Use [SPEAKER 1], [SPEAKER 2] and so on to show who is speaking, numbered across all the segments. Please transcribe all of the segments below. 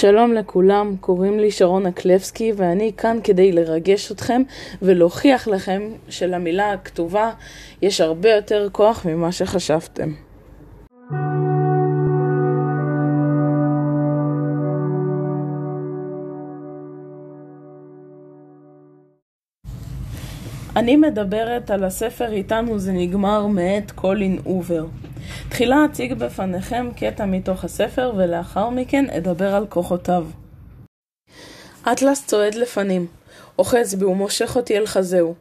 [SPEAKER 1] שלום לכולם, קוראים לי שרונה קלבסקי ואני כאן כדי לרגש אתכם ולהוכיח לכם שלמילה הכתובה יש הרבה יותר כוח ממה שחשבתם. אני מדברת על הספר איתנו זה נגמר מאת קולין הובר. תחילה אציג בפניכם קטע מתוך הספר ולאחר מכן אדבר על כוחותיו. אטלס צועד לפנים, אוחז בי ומושך אותי אל חזהו.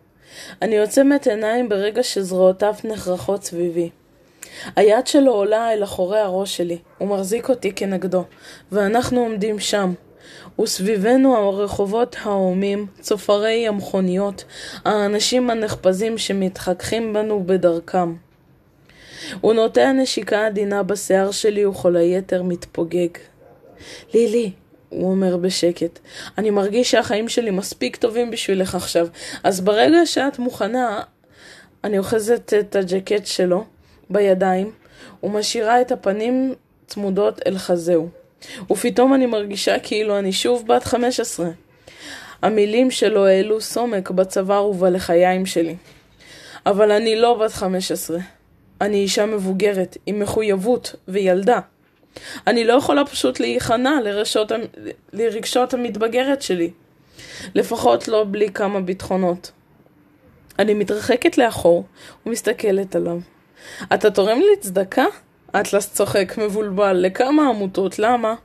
[SPEAKER 1] אני עוצמת עיניים ברגע שזרועותיו נחרחות סביבי. היד שלו עולה אל אחורי הראש שלי, הוא מחזיק אותי כנגדו, ואנחנו עומדים שם, וסביבנו הרחובות ההומים, צופרי המכוניות, האנשים הנחפזים שמתחככים בנו בדרכם. הוא נוטע נשיקה עדינה בשיער שלי וכל היתר מתפוגג. לילי, הוא אומר בשקט, אני מרגיש שהחיים שלי מספיק טובים בשבילך עכשיו, אז ברגע שאת מוכנה, אני אוחזת את הג'קט שלו בידיים ומשאירה את הפנים צמודות אל חזהו. ופתאום אני מרגישה כאילו אני שוב בת חמש עשרה. המילים שלו העלו סומק בצוואר ובלחיים שלי. אבל אני לא בת חמש עשרה. אני אישה מבוגרת, עם מחויבות וילדה. אני לא יכולה פשוט להיכנע לרשות, לרגשות המתבגרת שלי. לפחות לא בלי כמה ביטחונות. אני מתרחקת לאחור ומסתכלת עליו. אתה תורם לי צדקה? אטלס צוחק מבולבל. לכמה עמותות? למה?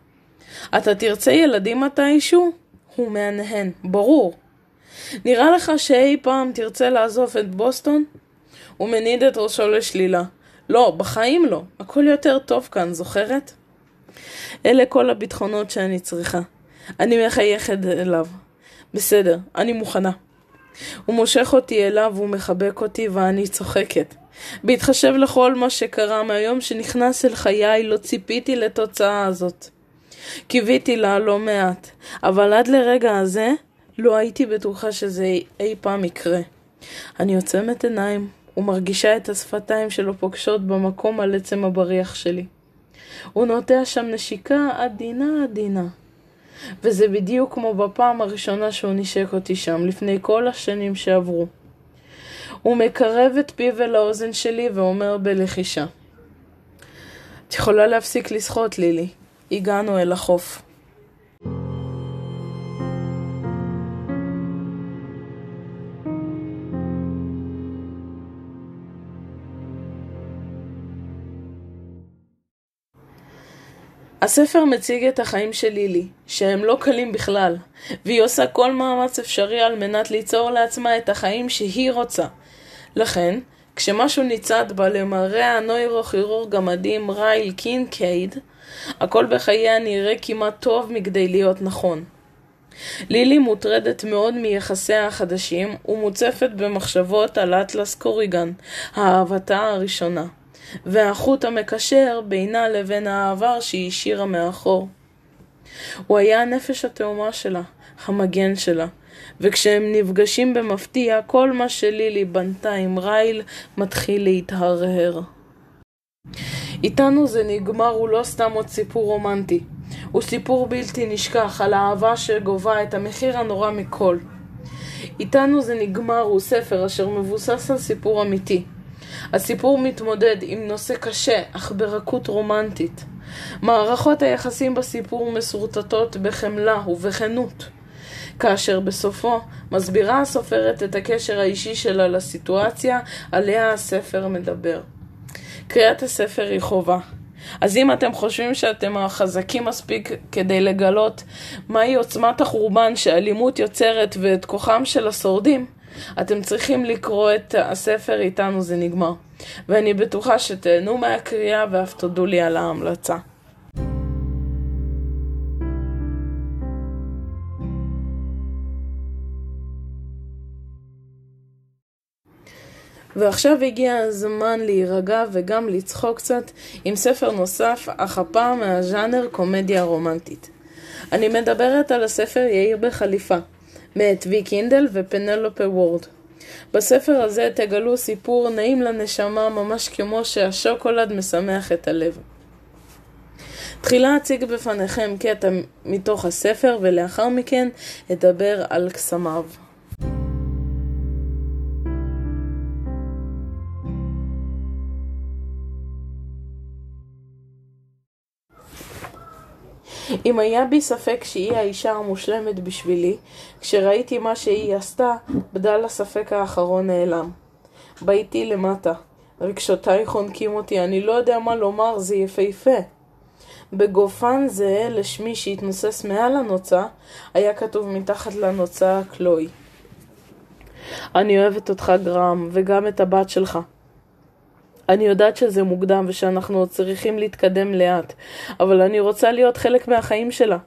[SPEAKER 1] אתה תרצה ילדים מתישהו? הוא מהנהן. ברור. נראה לך שאי פעם תרצה לעזוב את בוסטון? הוא מניד את ראשו לשלילה. לא, בחיים לא. הכל יותר טוב כאן, זוכרת? אלה כל הביטחונות שאני צריכה. אני מחייכת אליו. בסדר, אני מוכנה. הוא מושך אותי אליו ומחבק אותי ואני צוחקת. בהתחשב לכל מה שקרה מהיום שנכנס אל חיי, לא ציפיתי לתוצאה הזאת. קיוויתי לה לא מעט, אבל עד לרגע הזה לא הייתי בטוחה שזה אי פעם יקרה. אני עוצמת עיניים ומרגישה את השפתיים שלו פוגשות במקום על עצם הבריח שלי. הוא נוטע שם נשיקה עדינה עדינה. וזה בדיוק כמו בפעם הראשונה שהוא נשק אותי שם, לפני כל השנים שעברו. הוא מקרב את פיו אל האוזן שלי ואומר בלחישה: את יכולה להפסיק לשחות, לילי. הגענו אל החוף. הספר מציג את החיים של לילי, שהם לא קלים בכלל, והיא עושה כל מאמץ אפשרי על מנת ליצור לעצמה את החיים שהיא רוצה. לכן, כשמשהו ניצד בה למראה הנוירוכירורג המדהים רייל קינקייד, הכל בחייה נראה כמעט טוב מכדי להיות נכון. לילי מוטרדת מאוד מיחסיה החדשים ומוצפת במחשבות על אטלס קוריגן, אהבתה הראשונה. והחוט המקשר בינה לבין העבר שהיא השאירה מאחור. הוא היה הנפש התאומה שלה, המגן שלה, וכשהם נפגשים במפתיע, כל מה שלילי בנתה עם רייל מתחיל להתהרהר. איתנו זה נגמר הוא לא סתם עוד סיפור רומנטי. הוא סיפור בלתי נשכח על האהבה שגובה את המחיר הנורא מכל. איתנו זה נגמר הוא ספר אשר מבוסס על סיפור אמיתי. הסיפור מתמודד עם נושא קשה, אך ברכות רומנטית. מערכות היחסים בסיפור מסורטטות בחמלה ובכנות. כאשר בסופו מסבירה הסופרת את הקשר האישי שלה לסיטואציה עליה הספר מדבר. קריאת הספר היא חובה. אז אם אתם חושבים שאתם החזקים מספיק כדי לגלות מהי עוצמת החורבן שאלימות יוצרת ואת כוחם של השורדים, אתם צריכים לקרוא את הספר איתנו זה נגמר. ואני בטוחה שתהנו מהקריאה ואף תודו לי על ההמלצה. ועכשיו הגיע הזמן להירגע וגם לצחוק קצת עם ספר נוסף, אך הפעם מהז'אנר קומדיה רומנטית. אני מדברת על הספר יאיר בחליפה, מאת וי קינדל ופנלופה וורד. בספר הזה תגלו סיפור נעים לנשמה ממש כמו שהשוקולד משמח את הלב. תחילה אציג בפניכם קטע מתוך הספר ולאחר מכן אדבר על קסמיו. אם היה בי ספק שהיא האישה המושלמת בשבילי, כשראיתי מה שהיא עשתה, בדל הספק האחרון נעלם. באיתי למטה. רגשותיי חונקים אותי, אני לא יודע מה לומר, זה יפהפה. בגופן זהה לשמי שהתנוסס מעל הנוצה, היה כתוב מתחת לנוצה קלוי. אני אוהבת אותך גרם, וגם את הבת שלך. אני יודעת שזה מוקדם ושאנחנו עוד צריכים להתקדם לאט, אבל אני רוצה להיות חלק מהחיים שלה.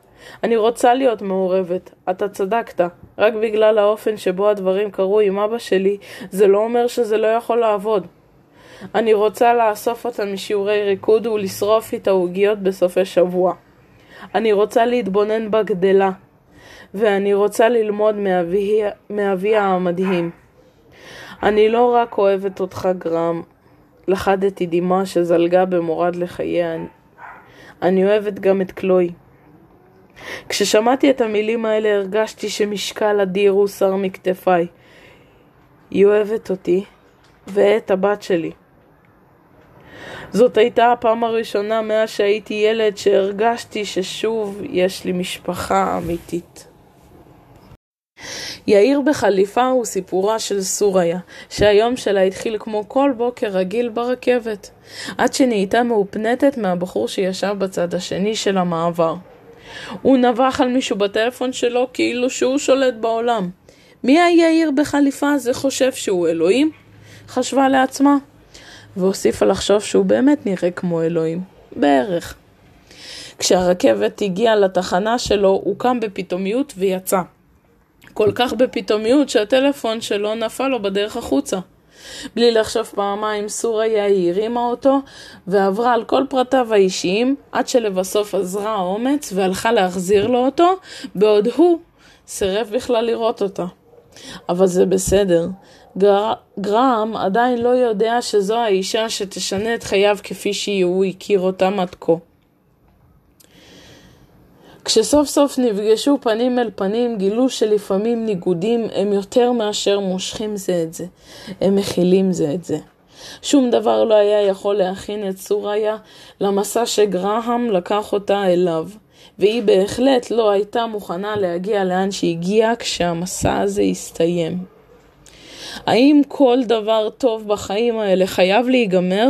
[SPEAKER 1] אני רוצה להיות מעורבת. אתה צדקת. רק בגלל האופן שבו הדברים קרו עם אבא שלי, זה לא אומר שזה לא יכול לעבוד. אני רוצה לאסוף אותה משיעורי ריקוד ולשרוף איתה עוגיות בסופי שבוע. אני רוצה להתבונן בגדלה, ואני רוצה ללמוד מאביה המדהים. אני לא רק אוהבת אותך גרם, לכדתי דמעה שזלגה במורד לחייה. אני אוהבת גם את קלוי. כששמעתי את המילים האלה הרגשתי שמשקל אדיר הוסר מכתפיי. היא אוהבת אותי ואת הבת שלי. זאת הייתה הפעם הראשונה מאז שהייתי ילד שהרגשתי ששוב יש לי משפחה אמיתית. יאיר בחליפה הוא סיפורה של סוריה, שהיום שלה התחיל כמו כל בוקר רגיל ברכבת, עד שנהייתה מאופנטת מהבחור שישב בצד השני של המעבר. הוא נבח על מישהו בטלפון שלו כאילו שהוא שולט בעולם. מי היאיר בחליפה הזה חושב שהוא אלוהים? חשבה לעצמה. והוסיפה לחשוב שהוא באמת נראה כמו אלוהים. בערך. כשהרכבת הגיעה לתחנה שלו, הוא קם בפתאומיות ויצא. כל כך בפתאומיות שהטלפון שלו נפל לו בדרך החוצה. בלי לחשוב פעמיים, סוריה היא הרימה אותו ועברה על כל פרטיו האישיים עד שלבסוף עזרה האומץ והלכה להחזיר לו אותו, בעוד הוא סירב בכלל לראות אותה. אבל זה בסדר. גר... גרם עדיין לא יודע שזו האישה שתשנה את חייו כפי שהוא הכיר אותם עד כה. כשסוף סוף נפגשו פנים אל פנים, גילו שלפעמים ניגודים הם יותר מאשר מושכים זה את זה, הם מכילים זה את זה. שום דבר לא היה יכול להכין את סוריה למסע שגרהם לקח אותה אליו, והיא בהחלט לא הייתה מוכנה להגיע לאן שהגיעה כשהמסע הזה הסתיים. האם כל דבר טוב בחיים האלה חייב להיגמר?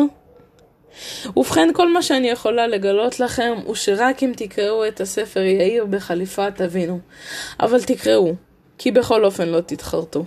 [SPEAKER 1] ובכן, כל מה שאני יכולה לגלות לכם הוא שרק אם תקראו את הספר יאיר בחליפה תבינו. אבל תקראו, כי בכל אופן לא תתחרטו.